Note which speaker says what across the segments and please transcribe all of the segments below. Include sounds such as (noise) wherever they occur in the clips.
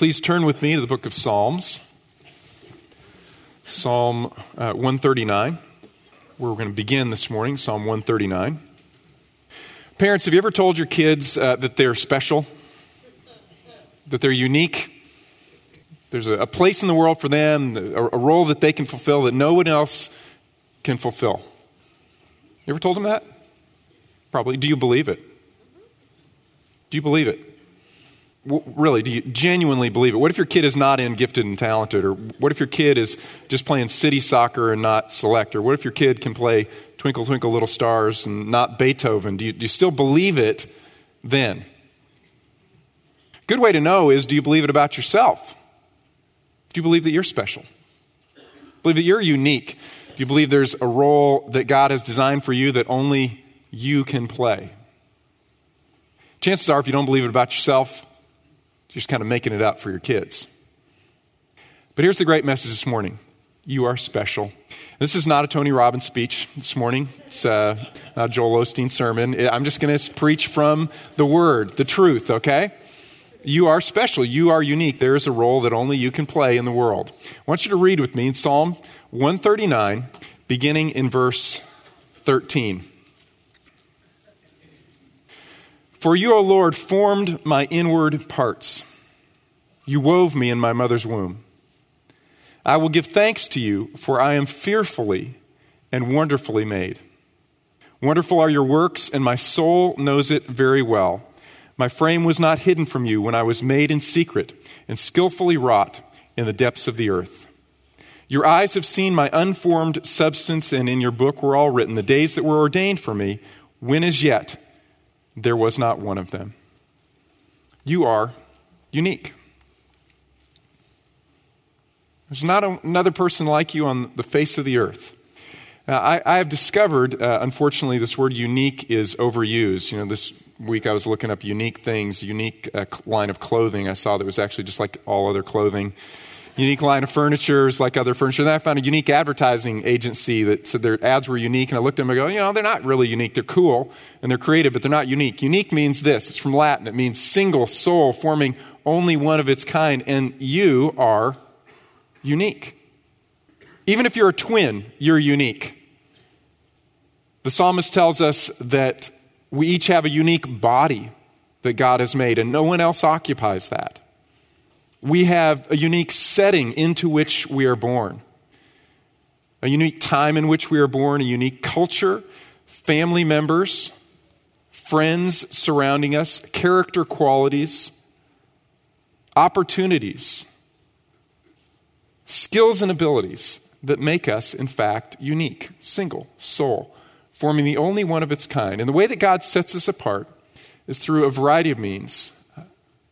Speaker 1: Please turn with me to the book of Psalms, Psalm uh, 139, where we're going to begin this morning, Psalm 139. Parents, have you ever told your kids uh, that they're special, that they're unique? There's a, a place in the world for them, a, a role that they can fulfill that no one else can fulfill. You ever told them that? Probably. Do you believe it? Do you believe it? Really, do you genuinely believe it? What if your kid is not in gifted and talented? Or what if your kid is just playing city soccer and not select? Or what if your kid can play Twinkle, Twinkle, Little Stars and not Beethoven? Do you, do you still believe it then? Good way to know is do you believe it about yourself? Do you believe that you're special? Believe that you're unique? Do you believe there's a role that God has designed for you that only you can play? Chances are, if you don't believe it about yourself, just kind of making it up for your kids. But here's the great message this morning you are special. This is not a Tony Robbins speech this morning. It's uh, not a Joel Osteen sermon. I'm just going to preach from the word, the truth, okay? You are special. You are unique. There is a role that only you can play in the world. I want you to read with me in Psalm 139, beginning in verse 13. For you, O Lord, formed my inward parts. You wove me in my mother's womb. I will give thanks to you, for I am fearfully and wonderfully made. Wonderful are your works, and my soul knows it very well. My frame was not hidden from you when I was made in secret and skillfully wrought in the depths of the earth. Your eyes have seen my unformed substance, and in your book were all written the days that were ordained for me, when as yet there was not one of them. You are unique. There's not another person like you on the face of the earth. I, I, have discovered, uh, unfortunately, this word unique is overused. You know, this week I was looking up unique things, unique uh, line of clothing. I saw that was actually just like all other clothing unique line of furniture is like other furniture. Then I found a unique advertising agency that said their ads were unique, and I looked at them and I go, you know, they're not really unique. They're cool and they're creative, but they're not unique. Unique means this. It's from Latin. It means single soul, forming only one of its kind, and you are unique. Even if you're a twin, you're unique. The psalmist tells us that we each have a unique body that God has made, and no one else occupies that we have a unique setting into which we are born, a unique time in which we are born, a unique culture, family members, friends surrounding us, character qualities, opportunities, skills and abilities that make us, in fact, unique, single, soul, forming the only one of its kind. And the way that God sets us apart is through a variety of means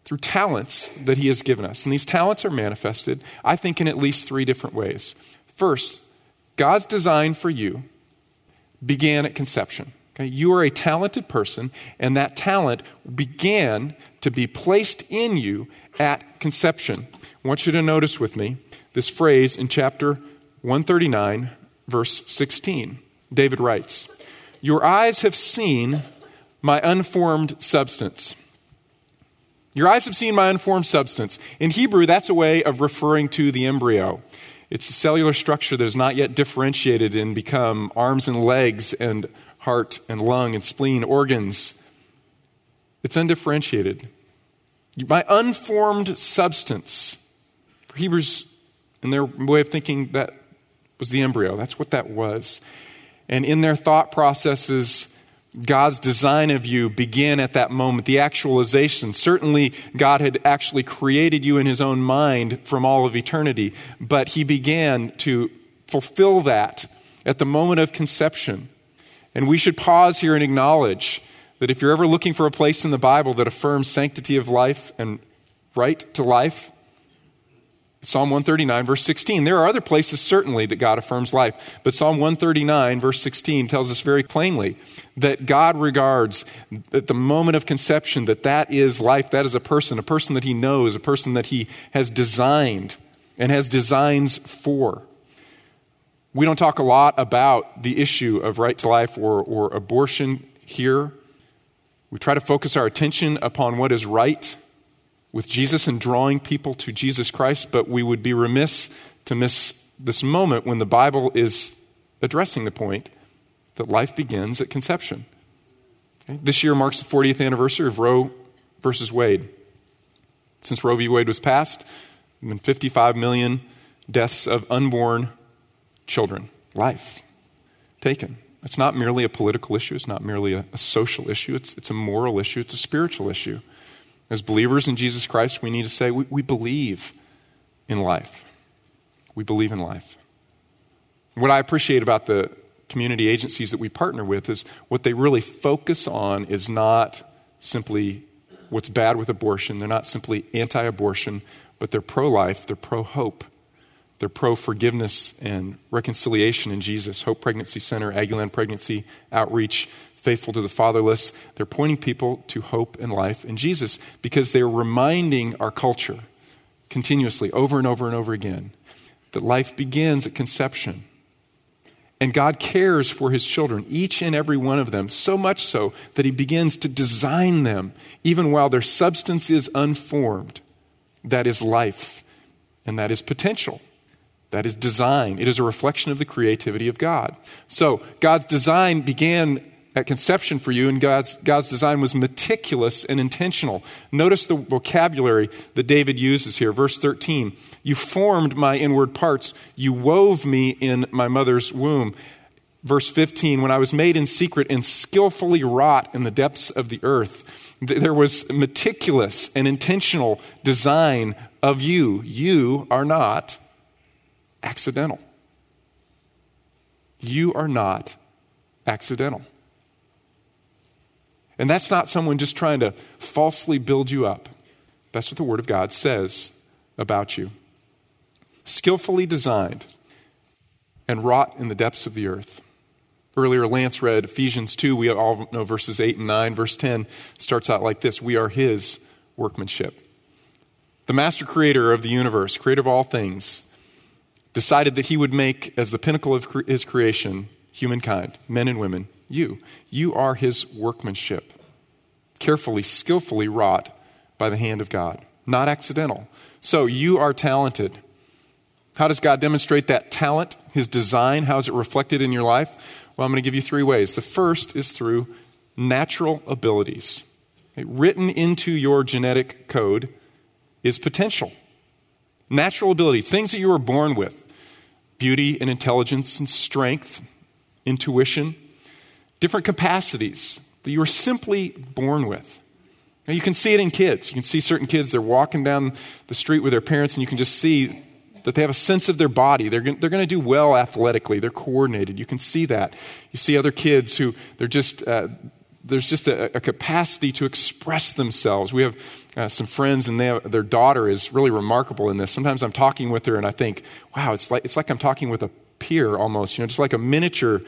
Speaker 1: through talents that He has given us. And these talents are manifested, I think, in at least three different ways. First, God's design for you began at conception. Okay? You are a talented person, and that talent began to be placed in you at conception. I want you to notice with me this phrase in chapter 139, verse 16. David writes, Your eyes have seen my unformed substance. Your eyes have seen my unformed substance. In Hebrew, that's a way of referring to the embryo. It's a cellular structure that is not yet differentiated and become arms and legs and heart and lung and spleen organs. It's undifferentiated. My unformed substance. For Hebrews, in their way of thinking, that was the embryo. That's what that was. And in their thought processes, God's design of you begin at that moment, the actualization. Certainly, God had actually created you in His own mind from all of eternity, but He began to fulfill that at the moment of conception. And we should pause here and acknowledge that if you're ever looking for a place in the Bible that affirms sanctity of life and right to life, Psalm 139, verse 16. There are other places, certainly, that God affirms life. But Psalm 139, verse 16, tells us very plainly that God regards at the moment of conception that that is life, that is a person, a person that He knows, a person that He has designed and has designs for. We don't talk a lot about the issue of right to life or, or abortion here. We try to focus our attention upon what is right with Jesus and drawing people to Jesus Christ, but we would be remiss to miss this moment when the Bible is addressing the point that life begins at conception. Okay? This year marks the 40th anniversary of Roe versus Wade. Since Roe v. Wade was passed, there have been 55 million deaths of unborn children, life taken. It's not merely a political issue, it's not merely a, a, social issue, it's, it's a moral issue, it's a spiritual issue. As believers in Jesus Christ, we need to say we, we believe in life. We believe in life. What I appreciate about the community agencies that we partner with is what they really focus on is not simply what's bad with abortion. They're not simply anti abortion, but they're pro life, they're pro hope. They're pro forgiveness and reconciliation in Jesus. Hope Pregnancy Center, Aggieland Pregnancy Outreach, Faithful to the Fatherless. They're pointing people to hope and life in Jesus because they're reminding our culture continuously, over and over and over again, that life begins at conception. And God cares for his children, each and every one of them, so much so that he begins to design them even while their substance is unformed. That is life, and that is potential. That is design. It is a reflection of the creativity of God. So, God's design began at conception for you, and God's, God's design was meticulous and intentional. Notice the vocabulary that David uses here. Verse 13 You formed my inward parts, you wove me in my mother's womb. Verse 15 When I was made in secret and skillfully wrought in the depths of the earth, there was meticulous and intentional design of you. You are not accidental. You are not accidental. And that's not someone just trying to falsely build you up. That's what the Word of God says about you. Skillfully designed and wrought in the depths of the earth. Earlier, Lance read Ephesians 2. We all know verses 8 and 9. Verse 10 starts out like this We are His workmanship. The master creator of the universe, creator of all things, decided that He would make as the pinnacle of His creation humankind, men and women, you. You are his workmanship, carefully, skillfully wrought by the hand of God, not accidental. So you are talented. How does God demonstrate that talent, his design? How is it reflected in your life? Well, I'm going to give you three ways. The first is through natural abilities. Okay? Written into your genetic code is potential. Natural abilities, things that you were born with beauty and intelligence and strength, intuition, different capacities that you are simply born with. Now, you can see it in kids. You can see certain kids, they're walking down the street with their parents, and you can just see that they have a sense of their body. They're, they're going to do well athletically. They're coordinated. You can see that. You see other kids who they're just, uh, there's just a, a, capacity to express themselves. We have uh, some friends, and have, their daughter is really remarkable in this. Sometimes I'm talking with her, and I think, wow, it's like, it's like I'm talking with a peer almost, you know, just like a miniature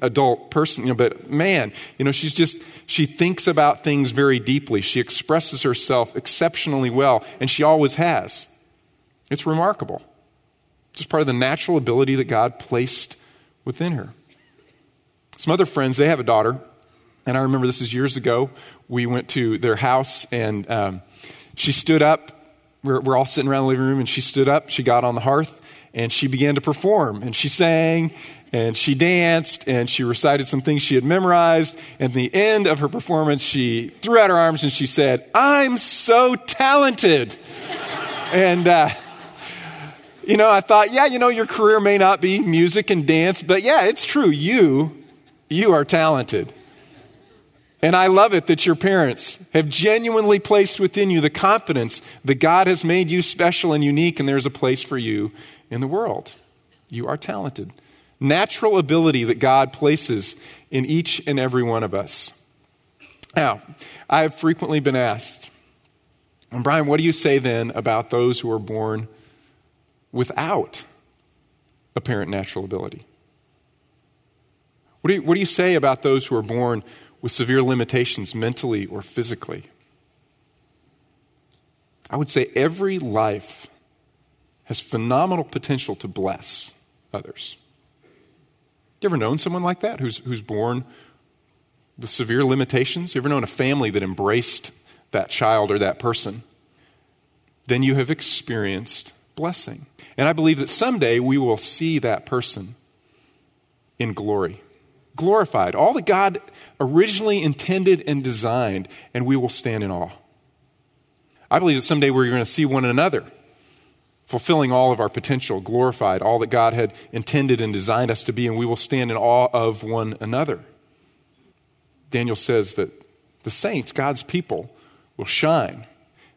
Speaker 1: adult person, you know, but man, you know, she's just, she thinks about things very deeply. She expresses herself exceptionally well, and she always has. It's remarkable. It's just part of the natural ability that God placed within her. Some other friends, they have a daughter, and I remember this is years ago. We went to their house, and um, she stood up. We're, we're all sitting around the living room, and she stood up. She got on the hearth, and she began to perform and she sang and she danced and she recited some things she had memorized. And the end of her performance, she threw out her arms and she said, I'm so talented. (laughs) and, uh, you know, I thought, yeah, you know, your career may not be music and dance, but yeah, it's true. You, you are talented. And I love it that your parents have genuinely placed within you the confidence that God has made you special and unique, and there's a place for you in the world. You are talented. Natural ability that God places in each and every one of us. Now, I have frequently been asked, and Brian, what do you say then about those who are born without apparent natural ability? What do you, what do you say about those who are born with severe limitations mentally or physically? I would say every life has phenomenal potential to bless others. You ever known someone like that who's, who's born with severe limitations? You ever known a family that embraced that child or that person? then you have experienced blessing. And I believe that someday we will see that person in glory, glorified, all that God originally intended and designed, and we will stand in awe. I believe that someday we're going to see one another fulfilling all of our potential, glorified, all that God had intended and designed us to be, and we will stand in awe of one another. Daniel says that the saints, God's people, will shine.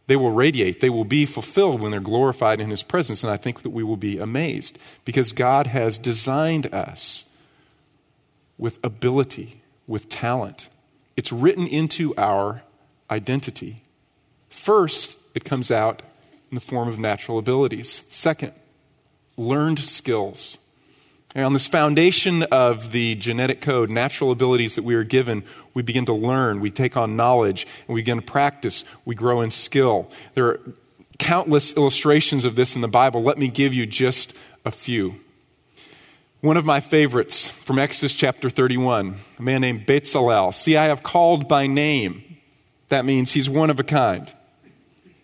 Speaker 1: They will radiate. They will be fulfilled when they're glorified in His presence. And I think that we will be amazed because God has designed us with ability, with talent. It's written into our identity. First, it comes out in the form of natural abilities. Second, learned skills. And on this foundation of the genetic code, natural abilities that we are given, we begin to learn, we take on knowledge, and we begin to practice, we grow in skill. There are countless illustrations of this in the Bible. Let me give you just a few. One of my favorites from Exodus chapter 31, a man named Bezalel. See, I have called by name. That means he's one of a kind.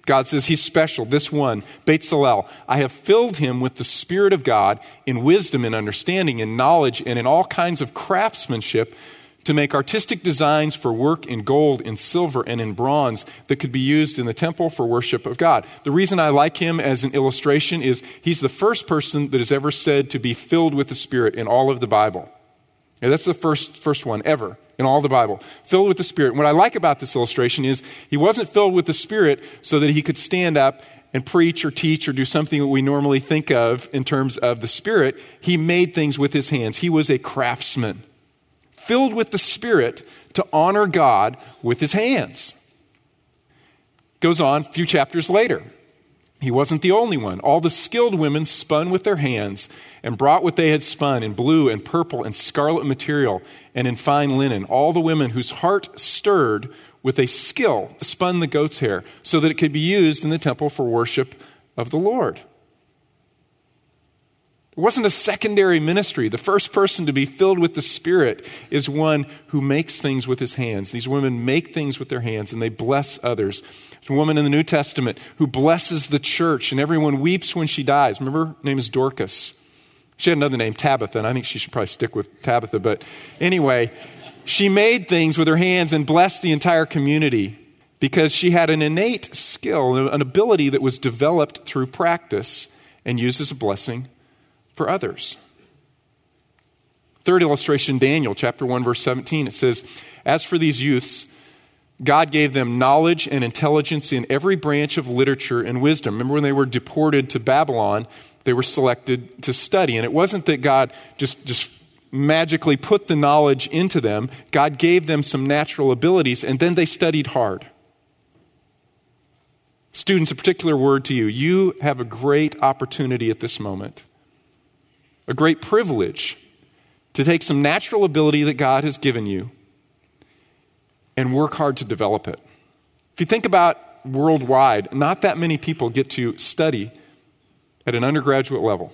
Speaker 1: God says he's special. This one, Bezalel, I have filled him with the Spirit of God in wisdom and understanding and knowledge and in all kinds of craftsmanship to make artistic designs for work in gold, in silver, and in bronze that could be used in the temple for worship of God. The reason I like him as an illustration is he's the first person that is ever said to be filled with the Spirit in all of the Bible. And that's the first, first one ever in all the Bible, filled with the Spirit. what I like about this illustration is he wasn't filled with the Spirit so that he could stand up and preach or teach or do something that we normally think of in terms of the Spirit. He made things with his hands. He was a craftsman, filled with the Spirit to honor God with his hands. Goes on a few chapters later. He wasn't the only one. All the skilled women spun with their hands and brought what they had spun in blue and purple and scarlet material and in fine linen. All the women whose heart stirred with a skill spun the goat's hair so that it could be used in the temple for worship of the Lord. It wasn't a secondary ministry. The first person to be filled with the Spirit is one who makes things with his hands. These women make things with their hands and they bless others. There's a woman in the New Testament who blesses the church and everyone weeps when she dies. Remember, her name is Dorcas. She had another name, Tabitha, and I think she should probably stick with Tabitha. But anyway, she made things with her hands and blessed the entire community because she had an innate skill, an ability that was developed through practice and used as a blessing for others. Third illustration, Daniel chapter 1, verse 17. It says, As for these youths, God gave them knowledge and intelligence in every branch of literature and wisdom. Remember when they were deported to Babylon, they were selected to study. And it wasn't that God just, just magically put the knowledge into them, God gave them some natural abilities, and then they studied hard. Students, a particular word to you. You have a great opportunity at this moment a great privilege to take some natural ability that God has given you and work hard to develop it. If you think about worldwide, not that many people get to study at an undergraduate level.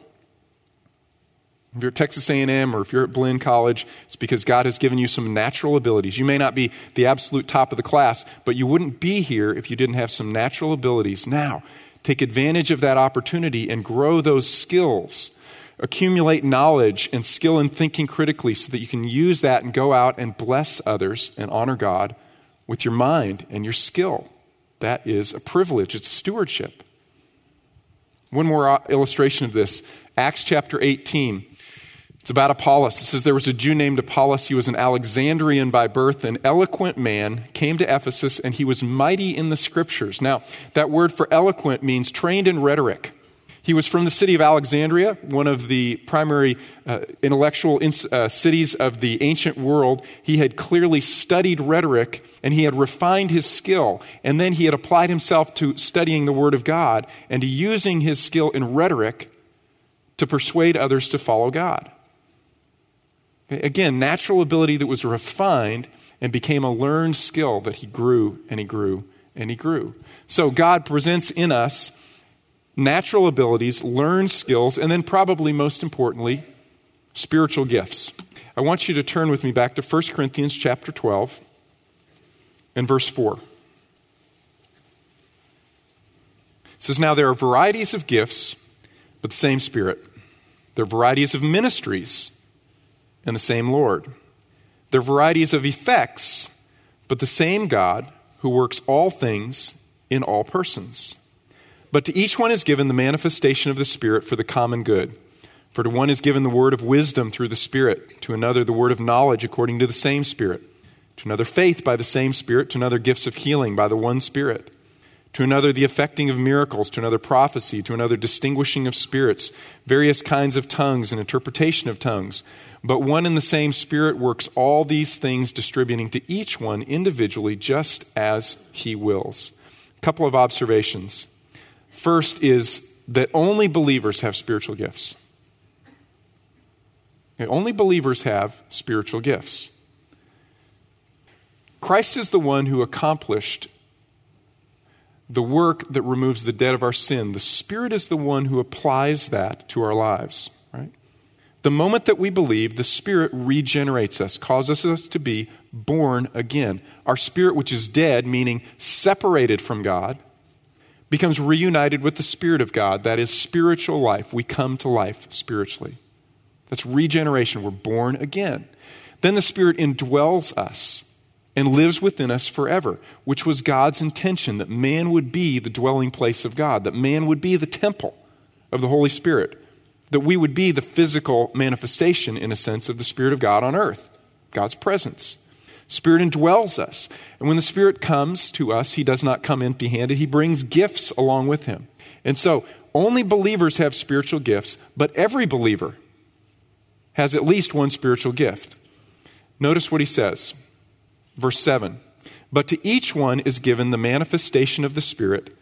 Speaker 1: If you're at Texas A&M or if you're at Blinn College, it's because God has given you some natural abilities. You may not be the absolute top of the class, but you wouldn't be here if you didn't have some natural abilities. Now, take advantage of that opportunity and grow those skills accumulate knowledge and skill in thinking critically so that you can use that and go out and bless others and honor God with your mind and your skill. That is a privilege, it's stewardship. One more uh, illustration of this Acts chapter 18. It's about Apollos. It says there was a Jew named Apollos. He was an Alexandrian by birth, an eloquent man, came to Ephesus, and he was mighty in the scriptures. Now, that word for eloquent means trained in rhetoric. He was from the city of Alexandria, one of the primary uh, intellectual in, uh, cities of the ancient world. He had clearly studied rhetoric and he had refined his skill. And then he had applied himself to studying the Word of God and to using his skill in rhetoric to persuade others to follow God. Again, natural ability that was refined and became a learned skill that he grew and he grew and he grew. So God presents in us natural abilities, learned skills, and then, probably most importantly, spiritual gifts. I want you to turn with me back to 1 Corinthians chapter 12 and verse 4. It says, Now there are varieties of gifts, but the same Spirit. There are varieties of ministries, and the same Lord. There are varieties of effects, but the same God who works all things in all persons. But to each one is given the manifestation of the Spirit for the common good. For to one is given the word of wisdom through the Spirit, to another the word of knowledge according to the same Spirit, to another faith by the same Spirit, to another gifts of healing by the one Spirit to another the effecting of miracles, to another prophecy, to another distinguishing of spirits, various kinds of tongues and interpretation of tongues. But one and the same Spirit works all these things, distributing to each one individually just as he wills. A couple of observations. First is that only believers have spiritual gifts. Okay, only believers have spiritual gifts. Christ is the one who accomplished the work that removes the debt of our sin. The Spirit is the one who applies that to our lives, right? The moment that we believe, the Spirit regenerates us, causes us to be born again. Our spirit, which is dead, meaning separated from God, becomes reunited with the Spirit of God. That is spiritual life. We come to life spiritually. That's regeneration. We're born again. Then the Spirit indwells us and lives within us forever, which was God's intention that man would be the dwelling place of God, that man would be the temple of the Holy Spirit, that we would be the physical manifestation, in a sense, of the Spirit of God on earth, God's presence. Spirit indwells us. And when the Spirit comes to us, He does not come empty handed, He brings gifts along with Him. And so, only believers have spiritual gifts, but every believer has at least one spiritual gift. Notice what He says. Verse 7 But to each one is given the manifestation of the Spirit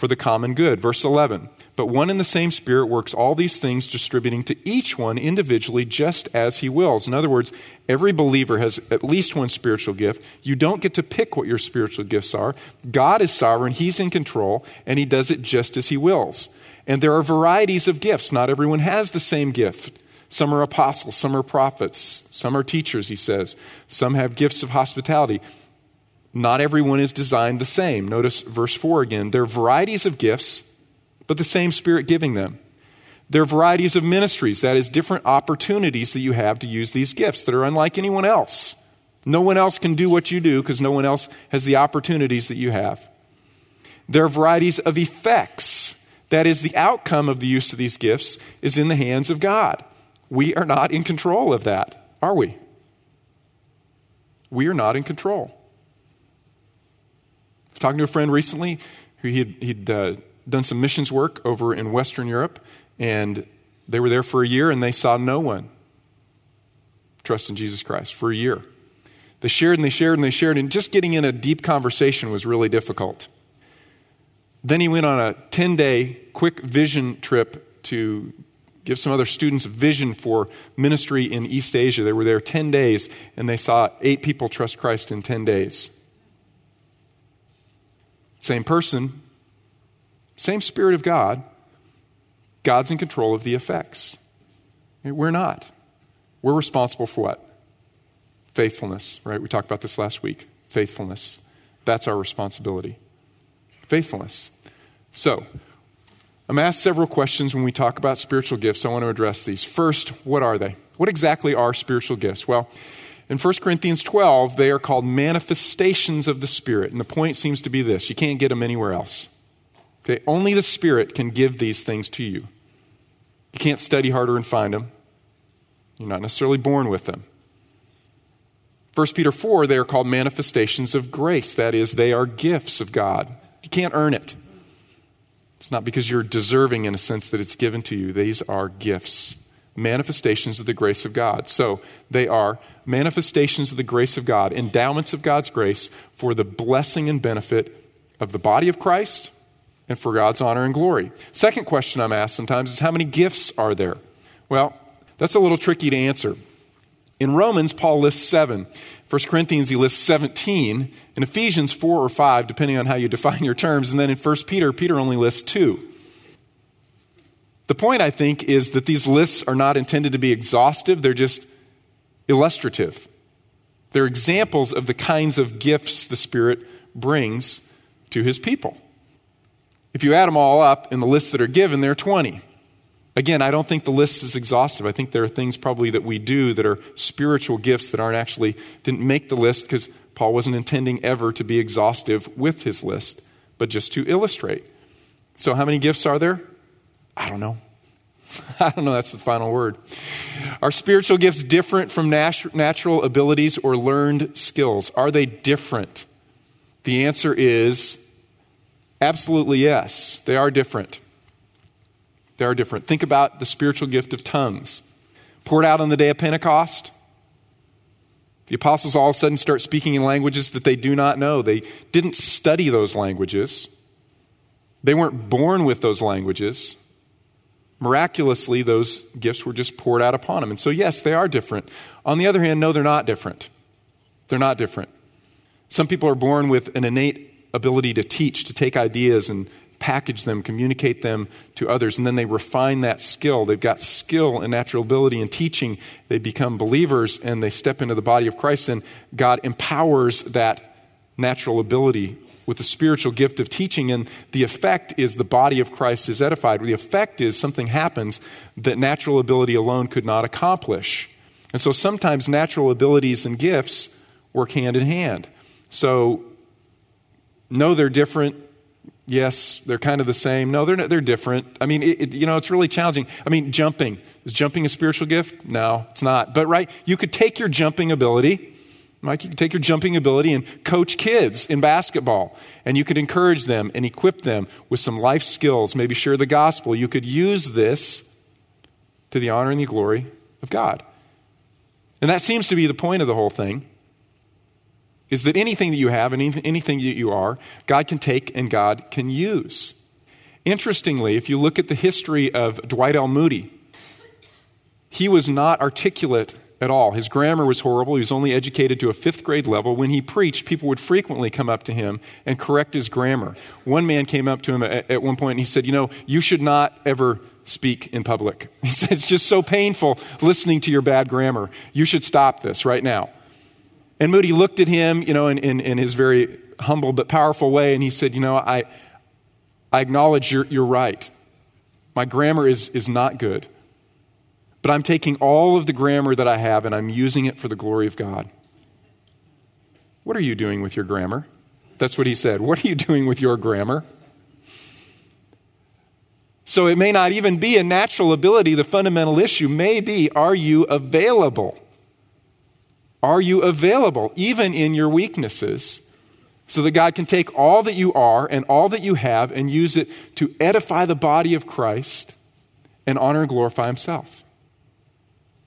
Speaker 1: for the common good. Verse 11 But one and the same Spirit works all these things, distributing to each one individually just as he wills. In other words, every believer has at least one spiritual gift. You don't get to pick what your spiritual gifts are. God is sovereign, He's in control, and He does it just as He wills. And there are varieties of gifts. Not everyone has the same gift. Some are apostles, some are prophets, some are teachers, he says. Some have gifts of hospitality. Not everyone is designed the same. Notice verse 4 again. There are varieties of gifts, but the same Spirit giving them. There are varieties of ministries, that is, different opportunities that you have to use these gifts that are unlike anyone else. No one else can do what you do because no one else has the opportunities that you have. There are varieties of effects. That is, the outcome of the use of these gifts is in the hands of God. We are not in control of that, are we? We are not in control. Talking to a friend recently who he'd, he'd uh, done some missions work over in Western Europe, and they were there for a year and they saw no one trust in Jesus Christ for a year. They shared and they shared and they shared, and just getting in a deep conversation was really difficult. Then he went on a 10 day quick vision trip to give some other students a vision for ministry in East Asia. They were there 10 days and they saw eight people trust Christ in 10 days. Same person, same Spirit of God. God's in control of the effects. We're not. We're responsible for what? Faithfulness, right? We talked about this last week. Faithfulness. That's our responsibility. Faithfulness. So, I'm asked several questions when we talk about spiritual gifts. I want to address these. First, what are they? What exactly are spiritual gifts? Well, in 1 Corinthians 12, they are called manifestations of the Spirit. And the point seems to be this you can't get them anywhere else. Okay? Only the Spirit can give these things to you. You can't study harder and find them. You're not necessarily born with them. 1 Peter 4, they are called manifestations of grace. That is, they are gifts of God. You can't earn it. It's not because you're deserving in a sense that it's given to you. These are gifts, manifestations of the grace of God. So they are manifestations of the grace of God, endowments of God's grace for the blessing and benefit of the body of Christ and for God's honor and glory. Second question I'm asked sometimes is how many gifts are there? Well, that's a little tricky to answer. In Romans, Paul lists seven. 1 Corinthians, he lists 17. In Ephesians, 4 or 5, depending on how you define your terms. And then in 1 Peter, Peter only lists two. The point, I think, is that these lists are not intended to be exhaustive, they're just illustrative. They're examples of the kinds of gifts the Spirit brings to his people. If you add them all up in the lists that are given, there are 20. Again, I don't think the list is exhaustive. I think there are things probably that we do that are spiritual gifts that aren't actually, didn't make the list because Paul wasn't intending ever to be exhaustive with his list, but just to illustrate. So, how many gifts are there? I don't know. (laughs) I don't know, that's the final word. Are spiritual gifts different from nat- natural abilities or learned skills? Are they different? The answer is absolutely yes, they are different. They are different. Think about the spiritual gift of tongues. Poured out on the day of Pentecost, the apostles all of a sudden start speaking in languages that they do not know. They didn't study those languages, they weren't born with those languages. Miraculously, those gifts were just poured out upon them. And so, yes, they are different. On the other hand, no, they're not different. They're not different. Some people are born with an innate ability to teach, to take ideas and package them, communicate them to others, and then they refine that skill. They've got skill and natural ability in teaching. They become believers and they step into the body of Christ, and God empowers that natural ability with the spiritual gift of teaching, and the effect is the body of Christ is edified. The effect is something happens that natural ability alone could not accomplish. And so sometimes natural abilities and gifts work hand in hand. So, no, they're different Yes, they're kind of the same. No, they're, not, they're different. I mean, it, it, you know, it's really challenging. I mean, jumping. Is jumping a spiritual gift? No, it's not. But, right, you could take your jumping ability, Mike, you could take your jumping ability and coach kids in basketball. And you could encourage them and equip them with some life skills, maybe share the gospel. You could use this to the honor and the glory of God. And that seems to be the point of the whole thing is that anything that you have and anything that you are, God can take and God can use. Interestingly, if you look at the history of Dwight L. Moody, he was not articulate at all. His grammar was horrible. He was only educated to a fifth grade level. When he preached, people would frequently come up to him and correct his grammar. One man came up to him at, at one point and he said, You know, you should not ever speak in public. (laughs) He said, It's just so painful listening to your bad grammar. You should stop this right now. And Moody looked at him, you know, in, in, in his very humble but powerful way, and he said, You know, I, I acknowledge you're, you're right. My grammar is, is not good. But I'm taking all of the grammar that I have and I'm using it for the glory of God. What are you doing with your grammar? That's what he said. What are you doing with your grammar? So it may not even be a natural ability. The fundamental issue may be are you available? Are you available, even in your weaknesses, so that God can take all that you are and all that you have and use it to edify the body of Christ and honor and glorify Himself?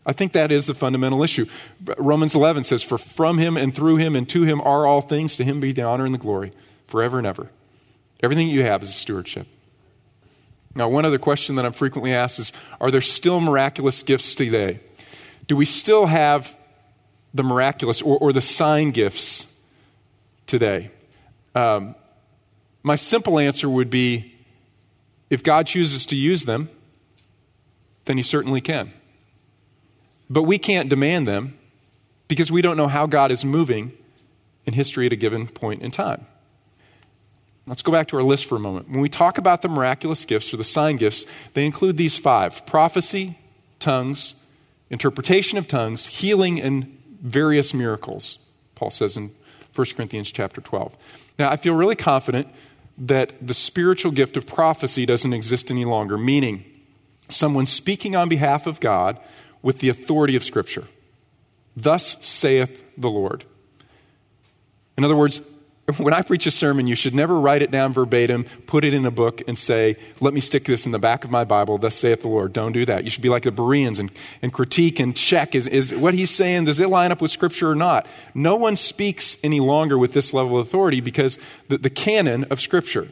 Speaker 1: I think that is the fundamental issue. Romans 11 says, For from Him and through Him and to Him are all things, to Him be the honor and the glory forever and ever. Everything you have is a stewardship. Now, one other question that I'm frequently asked is Are there still miraculous gifts today? Do we still have the miraculous or, or the sign gifts today? Um, my simple answer would be if God chooses to use them, then He certainly can. But we can't demand them because we don't know how God is moving in history at a given point in time. Let's go back to our list for a moment. When we talk about the miraculous gifts or the sign gifts, they include these five prophecy, tongues, interpretation of tongues, healing, and various miracles, Paul says in 1 Corinthians chapter 12. Now, I feel really confident that the spiritual gift of prophecy doesn't exist any longer, meaning someone speaking on behalf of God with the authority of Scripture. Thus saith the Lord. In other words, (laughs) when I preach a sermon, you should never write it down verbatim, put it in a book, and say, Let me stick this in the back of my Bible, thus saith the Lord. Don't do that. You should be like the Bereans and, and critique and check is, is what he's saying, does it line up with Scripture or not? No one speaks any longer with this level of authority because the, the canon of Scripture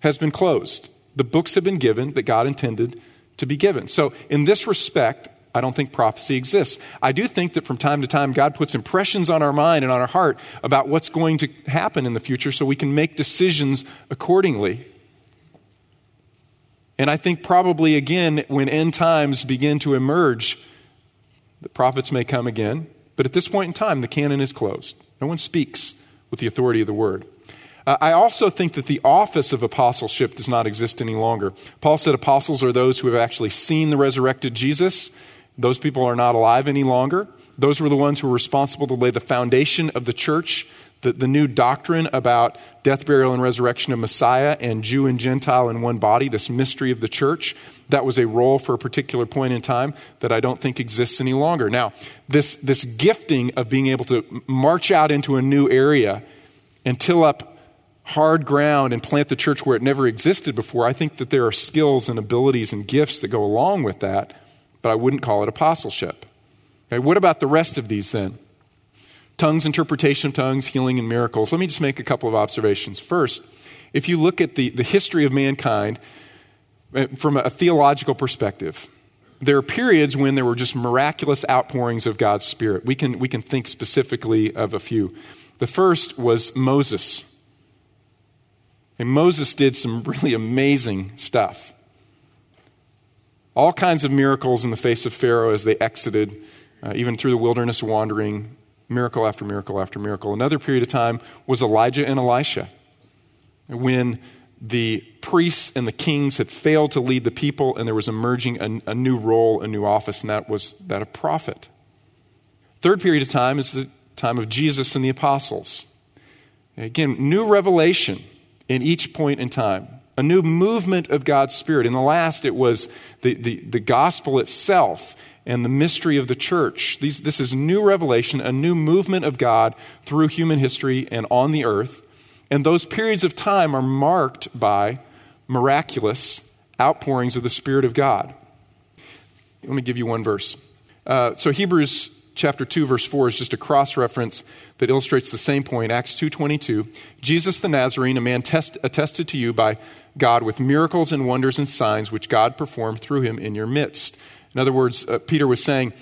Speaker 1: has been closed. The books have been given that God intended to be given. So, in this respect, I don't think prophecy exists. I do think that from time to time, God puts impressions on our mind and on our heart about what's going to happen in the future so we can make decisions accordingly. And I think probably again, when end times begin to emerge, the prophets may come again. But at this point in time, the canon is closed. No one speaks with the authority of the word. Uh, I also think that the office of apostleship does not exist any longer. Paul said apostles are those who have actually seen the resurrected Jesus. Those people are not alive any longer. Those were the ones who were responsible to lay the foundation of the church, the, the new doctrine about death, burial, and resurrection of Messiah and Jew and Gentile in one body, this mystery of the church. That was a role for a particular point in time that I don't think exists any longer. Now, this, this gifting of being able to march out into a new area and till up hard ground and plant the church where it never existed before, I think that there are skills and abilities and gifts that go along with that, but I wouldn't call it apostleship. Okay, what about the rest of these then? Tongues, interpretation of tongues, healing, and miracles. Let me just make a couple of observations. First, if you look at the, the history of mankind eh, from a theological perspective, there are periods when there were just miraculous outpourings of God's Spirit. We can, we can think specifically of a few. The first was Moses. And Moses did some (laughs) really amazing stuff. All kinds of miracles in the face of Pharaoh as they exited, uh, even through the wilderness wandering, miracle after miracle after miracle. Another period of time was Elijah and Elisha, when the priests and the kings had failed to lead the people, and there was emerging a, a new role, a new office, and that was that of prophet. Third period of time is the time of Jesus and the apostles. Again, new revelation in each point in time. A new movement of God's Spirit. In the last, it was the, the, the gospel itself and the mystery of the church. These, this is new revelation, a new movement of God through human history and on the earth. And those periods of time are marked by miraculous outpourings of the Spirit of God. Let me give you one verse. Uh, so Hebrews chapter 2 verse 4 is just a cross reference that illustrates the same point. Acts 2.22 jesus the nazarene a man test, attested to you by god with miracles and wonders and signs which god performed through him in your midst. In other words uh, peter was saying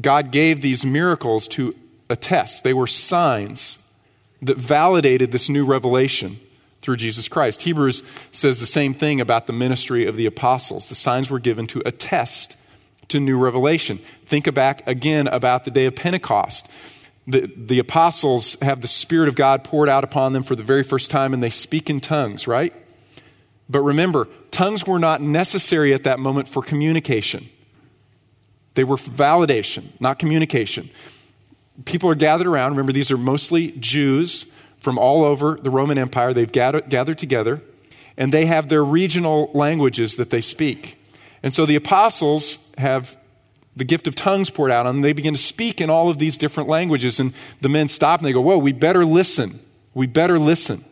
Speaker 1: god gave these miracles to attest. They were signs that validated this new revelation through jesus christ. Hebrews says the same thing about the ministry of the apostles. The signs were given to attest to new revelation. Think back again about the day of Pentecost. The, the apostles have the Spirit of God poured out upon them for the very first time and they speak in tongues, right? But remember, tongues were not necessary at that moment for communication. They were for validation, not communication. People are gathered around. Remember, these are mostly Jews from all over the Roman Empire. They've gathered, gathered together, and they have their regional languages that they speak. And so the apostles have the gift of tongues poured out on them. They begin to speak in all of these different languages. And the men stop and they go, Whoa, we better listen. We better listen.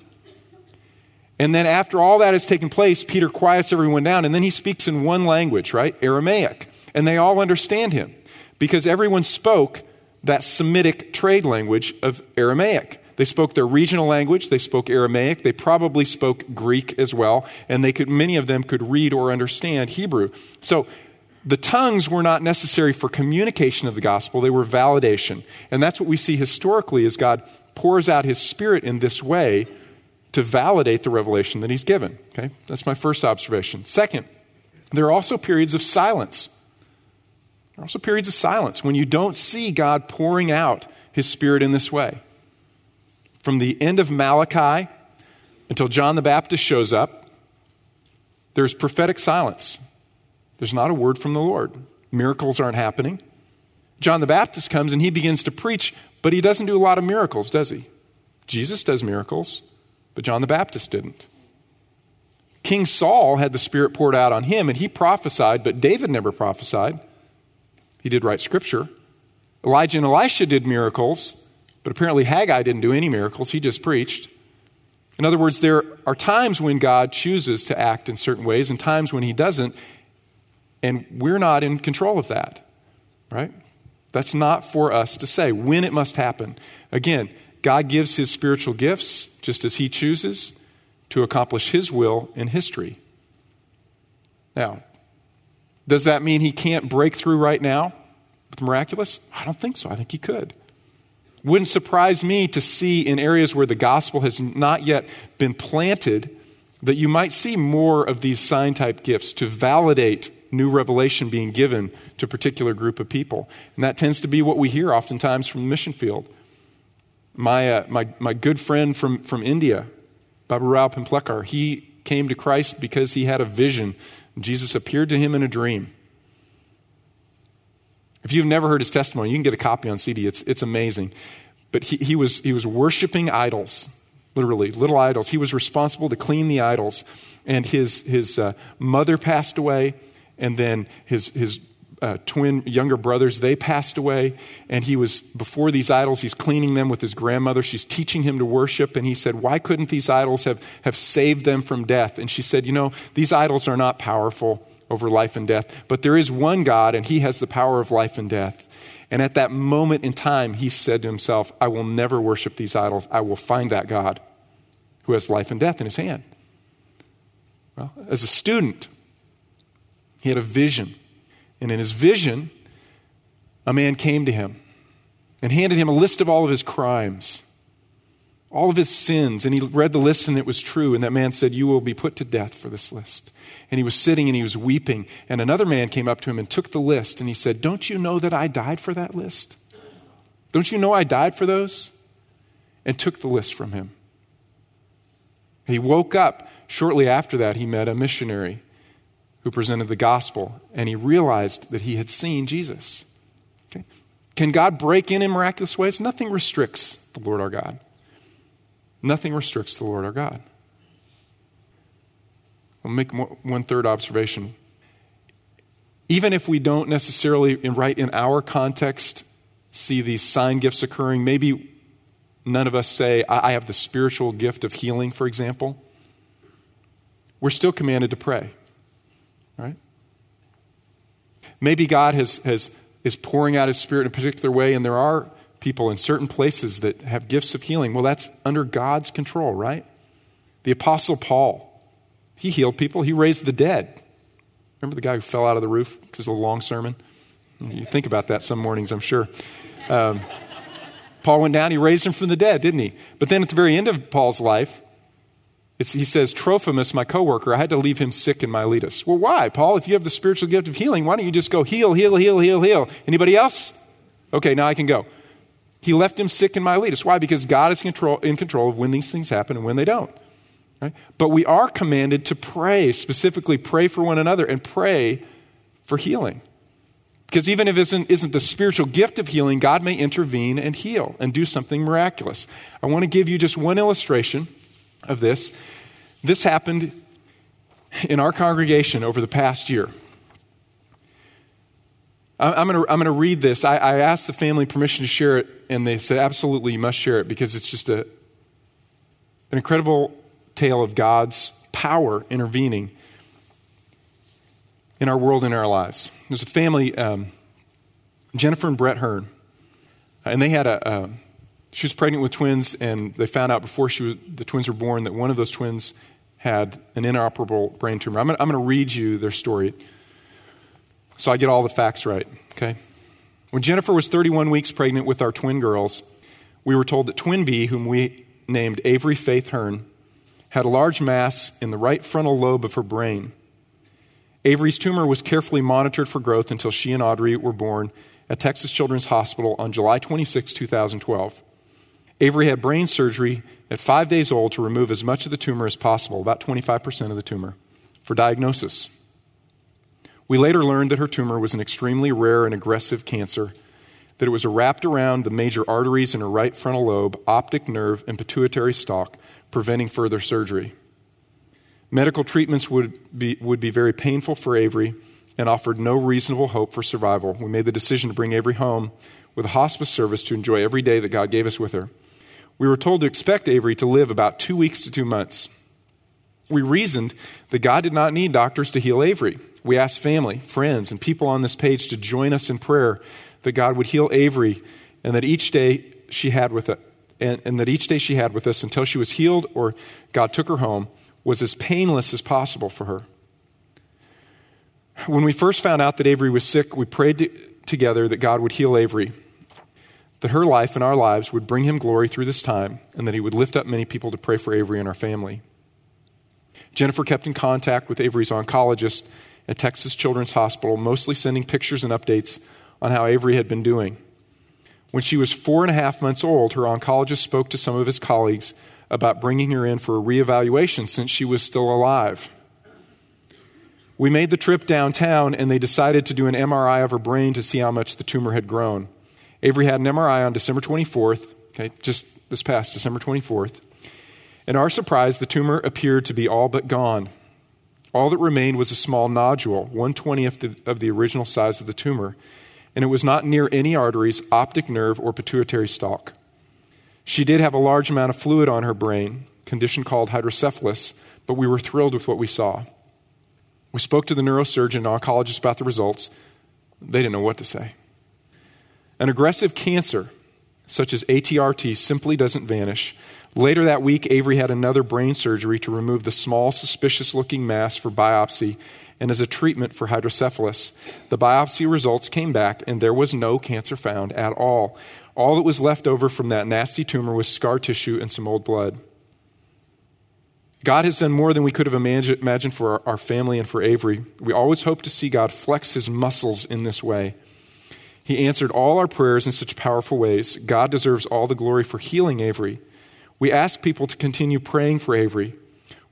Speaker 1: And then after all that has taken place, Peter quiets everyone down and then he speaks in one language, right? Aramaic. And they all understand him because everyone spoke that Semitic trade language of Aramaic. They spoke their regional language, they spoke Aramaic, they probably spoke Greek as well, and they could many of them could read or understand Hebrew. So the tongues were not necessary for communication of the gospel, they were validation. And that's what we see historically as God pours out his spirit in this way to validate the revelation that he's given. Okay? That's my first observation. Second, there are also periods of silence. There are also periods of silence when you don't see God pouring out his spirit in this way from the end of Malachi until John the Baptist shows up, there's prophetic silence. There's not a word from the Lord. Miracles aren't happening. John the Baptist comes and he begins to preach, but he doesn't do a lot of miracles, does he? Jesus does miracles, but John the Baptist didn't. King Saul had the Spirit poured out on him, and he prophesied, but David never prophesied. He did write scripture. Elijah and Elisha did miracles, but apparently, Haggai didn't do any miracles, he just preached. In other words, there are times when God chooses to act in certain ways and times when he doesn't, and we're not in control of that, right? That's not for us to say when it must happen. Again, God gives his spiritual gifts just as he chooses to accomplish his will in history. Now, does that mean he can't break through right now with miraculous? I don't think so. I think he could. Wouldn't surprise me to see in areas where the gospel has not yet been planted that you might see more of these sign type gifts to validate new revelation being given to a particular group of people. And that tends to be what we hear oftentimes from the mission field. My, uh, my, my good friend from, from India, Baba Rao Pimplekar, he came to Christ because he had a vision. Jesus appeared to him in a dream. If you've never heard his testimony, you can get a copy on CD. It's, it's amazing. But he, he, was, he was worshiping idols, literally, little idols. He was responsible to clean the idols. And his, his uh, mother passed away, and then his, his uh, twin younger brothers, they passed away. And he was, before these idols, he's cleaning them with his grandmother. She's teaching him to worship. And he said, Why couldn't these idols have, have saved them from death? And she said, You know, these idols are not powerful over life and death, but there is one God, and he has the power of life and death. And at that moment in time, he said to himself, I will never worship these idols. I will find that God who has life and death in his hand. Well, as a student, he had a vision and in his vision, a man came to him and handed him a list of all of his crimes, all of his sins. And he read the list and it was true. And that man said, You will be put to death for this list. And he was sitting and he was weeping. And another man came up to him and took the list and he said, Don't you know that I died for that list? Don't you know I died for those? And took the list from him. He woke up. Shortly after that, he met a missionary who presented the gospel, and he realized that he had seen Jesus. Okay? Can God break in in miraculous ways? Nothing restricts the Lord our God. Nothing restricts the Lord our God. I'll make one third observation. Even if we don't necessarily, right in our context, see these sign gifts occurring, maybe none of us say, I have the spiritual gift of healing, for example, we're still commanded to pray. Right? Maybe God has, has, is pouring out His Spirit in a particular way, and there are people in certain places that have gifts of healing. Well, that's under God's control, right? The Apostle Paul, he healed people, he raised the dead. Remember the guy who fell out of the roof because of the long sermon? You think about that some mornings, I'm sure. Um, Paul went down, he raised him from the dead, didn't he? But then at the very end of Paul's life, he says, Trophimus, my coworker, I had to leave him sick in Miletus. Well, why, Paul? If you have the spiritual gift of healing, why don't you just go heal, heal, heal, heal, heal? Anybody else? Okay, now I can go. He left him sick in Miletus. Why? Because God is control, in control of when these things happen and when they don't. Right? But we are commanded to pray, specifically pray for one another and pray for healing. Because even if it isn't, isn't the spiritual gift of healing, God may intervene and heal and do something miraculous. I want to give you just one illustration of this. This happened in our congregation over the past year. I'm going to I'm gonna read this. I, I, asked the family permission to share it, and they said, absolutely, you must share it because it's just a, an incredible tale of God's power intervening in our world and in our lives. There's a family, um, Jennifer and Brett Hearn, and they had a, a she was pregnant with twins, and they found out before was, the twins were born that one of those twins had an inoperable brain tumor. I'm going to read you their story so I get all the facts right, okay? When Jennifer was 31 weeks pregnant with our twin girls, we were told that twin B, whom we named Avery Faith Hearn, had a large mass in the right frontal lobe of her brain. Avery's tumor was carefully monitored for growth until she and Audrey were born at Texas Children's Hospital on July 26, 2012. Avery had brain surgery at five days old to remove as much of the tumor as possible, about 25% of the tumor, for diagnosis. We later learned that her tumor was an extremely rare and aggressive cancer, that it was wrapped around the major arteries in her right frontal lobe, optic nerve, and pituitary stalk, preventing further surgery. Medical treatments would be, would be very painful for Avery and offered no reasonable hope for survival. We made the decision to bring Avery home with a hospice service to enjoy every day that God gave us with her. We were told to expect Avery to live about two weeks to two months. We reasoned that God did not need doctors to heal Avery. We asked family, friends, and people on this page to join us in prayer that God would heal Avery and that each day she had with it, and, and that each day she had with us until she was healed or God took her home was as painless as possible for her. When we first found out that Avery was sick, we prayed to, together that God would heal Avery that her life and our lives would bring him glory through this time, and that he would lift up many people to pray for Avery and our family. Jennifer kept in contact with Avery's oncologist at Texas Children's Hospital, mostly sending pictures and updates on how Avery had been doing. When she was four and a half months old, her oncologist spoke to some of his colleagues about bringing her in for a reevaluation since she was still alive. We made the trip downtown and they decided to do an MRI of her brain to see how much the tumor had grown. Avery had an MRI on December 24th, okay, just this past December 24th. And our surprise, the tumor appeared to be all but gone. All that remained was a small nodule, 120th of the original size of the tumor, and it was not near any arteries, optic nerve, or pituitary stalk. She did have a large amount of fluid on her brain, condition called hydrocephalus, but we were thrilled with what we saw. We spoke to the neurosurgeon and oncologist about the results. They didn't know what to say. An aggressive cancer, such as ATRT, simply doesn't vanish. Later that week, Avery had another brain surgery to remove the small, suspicious looking mass for biopsy and as a treatment for hydrocephalus. The biopsy results came back, and there was no cancer found at all. All that was left over from that nasty tumor was scar tissue and some old blood. God has done more than we could have imagined for our family and for Avery. We always hope to see God flex his muscles in this way. He answered all our prayers in such powerful ways. God deserves all the glory for healing Avery. We ask people to continue praying for Avery.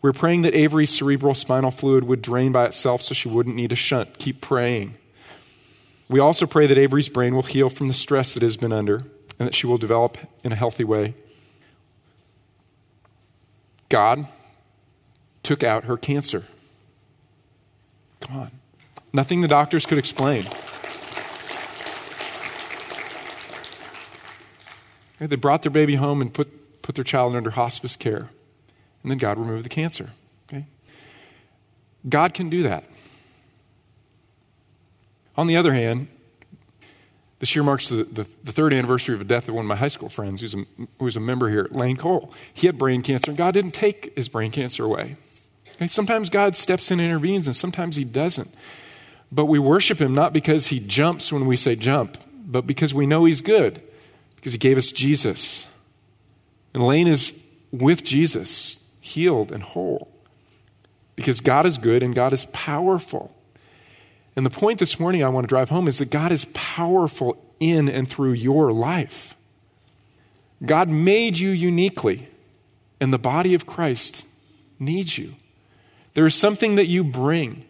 Speaker 1: We're praying that Avery's cerebral spinal fluid would drain by itself so she wouldn't need a shunt. Keep praying. We also pray that Avery's brain will heal from the stress that it has been under and that she will develop in a healthy way. God took out her cancer. Come on. Nothing the doctors could explain. They brought their baby home and put, put their child under hospice care. And then God removed the cancer. Okay? God can do that. On the other hand, this year marks the, the, the, third anniversary of the death of one of my high school friends who's a, who's a member here, Lane Cole. He had brain cancer, and God didn't take his brain cancer away. Okay, sometimes God steps in and intervenes, and sometimes He doesn't. But we worship Him not because He jumps when we say jump, but because we know He's good, because He gave us Jesus. And Lane is with Jesus, healed and whole, because God is good and God is powerful. And the point this morning I want to drive home is that God is powerful in and through your life. God made you uniquely, and the body of Christ needs you. There is something that you bring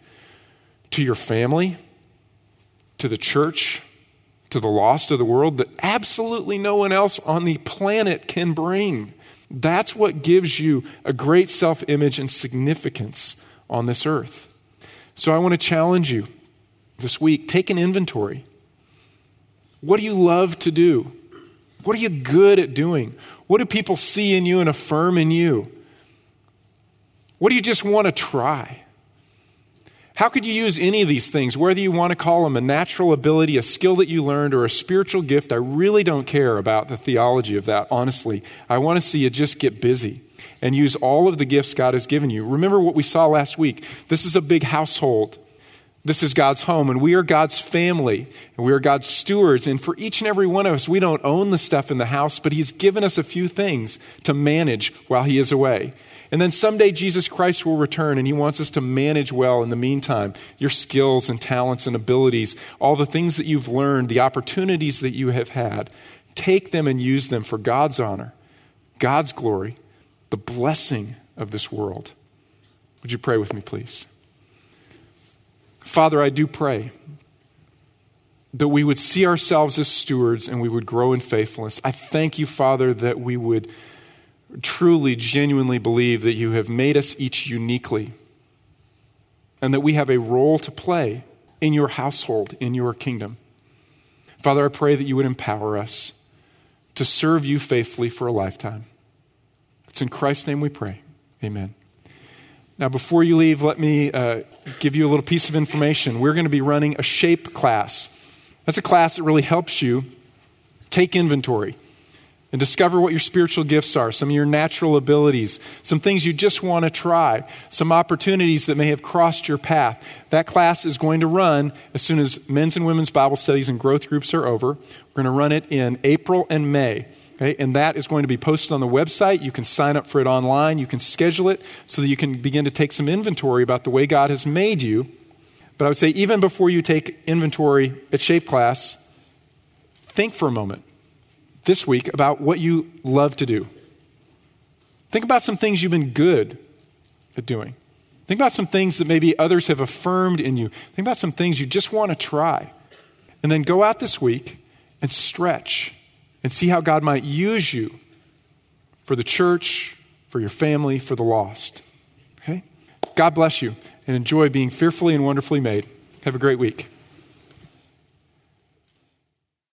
Speaker 1: to your family, to the church, to the lost of the world that absolutely no one else on the planet can bring. That's what gives you a great self image and significance on this earth. So I want to challenge you this week take an inventory. What do you love to do? What are you good at doing? What do people see in you and affirm in you? What do you just want to try? How could you use any of these things, whether you want to call them a natural ability, a skill that you learned, or a spiritual gift? I really don't care about the theology of that, honestly. I want to see you just get busy and use all of the gifts God has given you. Remember what we saw last week. This is a big household. This is God's home, and we are God's family, and we are God's stewards. And for each and every one of us, we don't own the stuff in the house, but He's given us a few things to manage while He is away. And then someday Jesus Christ will return and he wants us to manage well in the meantime your skills and talents and abilities, all the things that you've learned, the opportunities that you have had. Take them and use them for God's honor, God's glory, the blessing of this world. Would you pray with me, please? Father, I do pray that we would see ourselves as stewards and we would grow in faithfulness. I thank you, Father, that we would truly, genuinely believe that you have made us each uniquely and that we have a role to play in your household, in your kingdom. Father, I pray that you would empower us to serve you faithfully for a lifetime. It's in Christ's name we pray. Amen. Now, before you leave, let me uh, give you a little piece of information. We're going to be running a shape class. That's a class that really helps you take inventory and discover what your spiritual gifts are, some of your natural abilities, some things you just want to try, some opportunities that may have crossed your path. That class is going to run as soon as men's and women's Bible studies and growth groups are over. We're going to run it in April and May. Okay, and that is going to be posted on the website. You can sign up for it online. You can schedule it so that you can begin to take some inventory about the way God has made you. But I would say, even before you take inventory at Shape Class, think for a moment this week about what you love to do. Think about some things you've been good at doing. Think about some things that maybe others have affirmed in you. Think about some things you just want to try. And then go out this week and stretch and see how God might use you for the church, for your family, for the lost. Okay? God bless you and enjoy being fearfully and wonderfully made. Have a great week.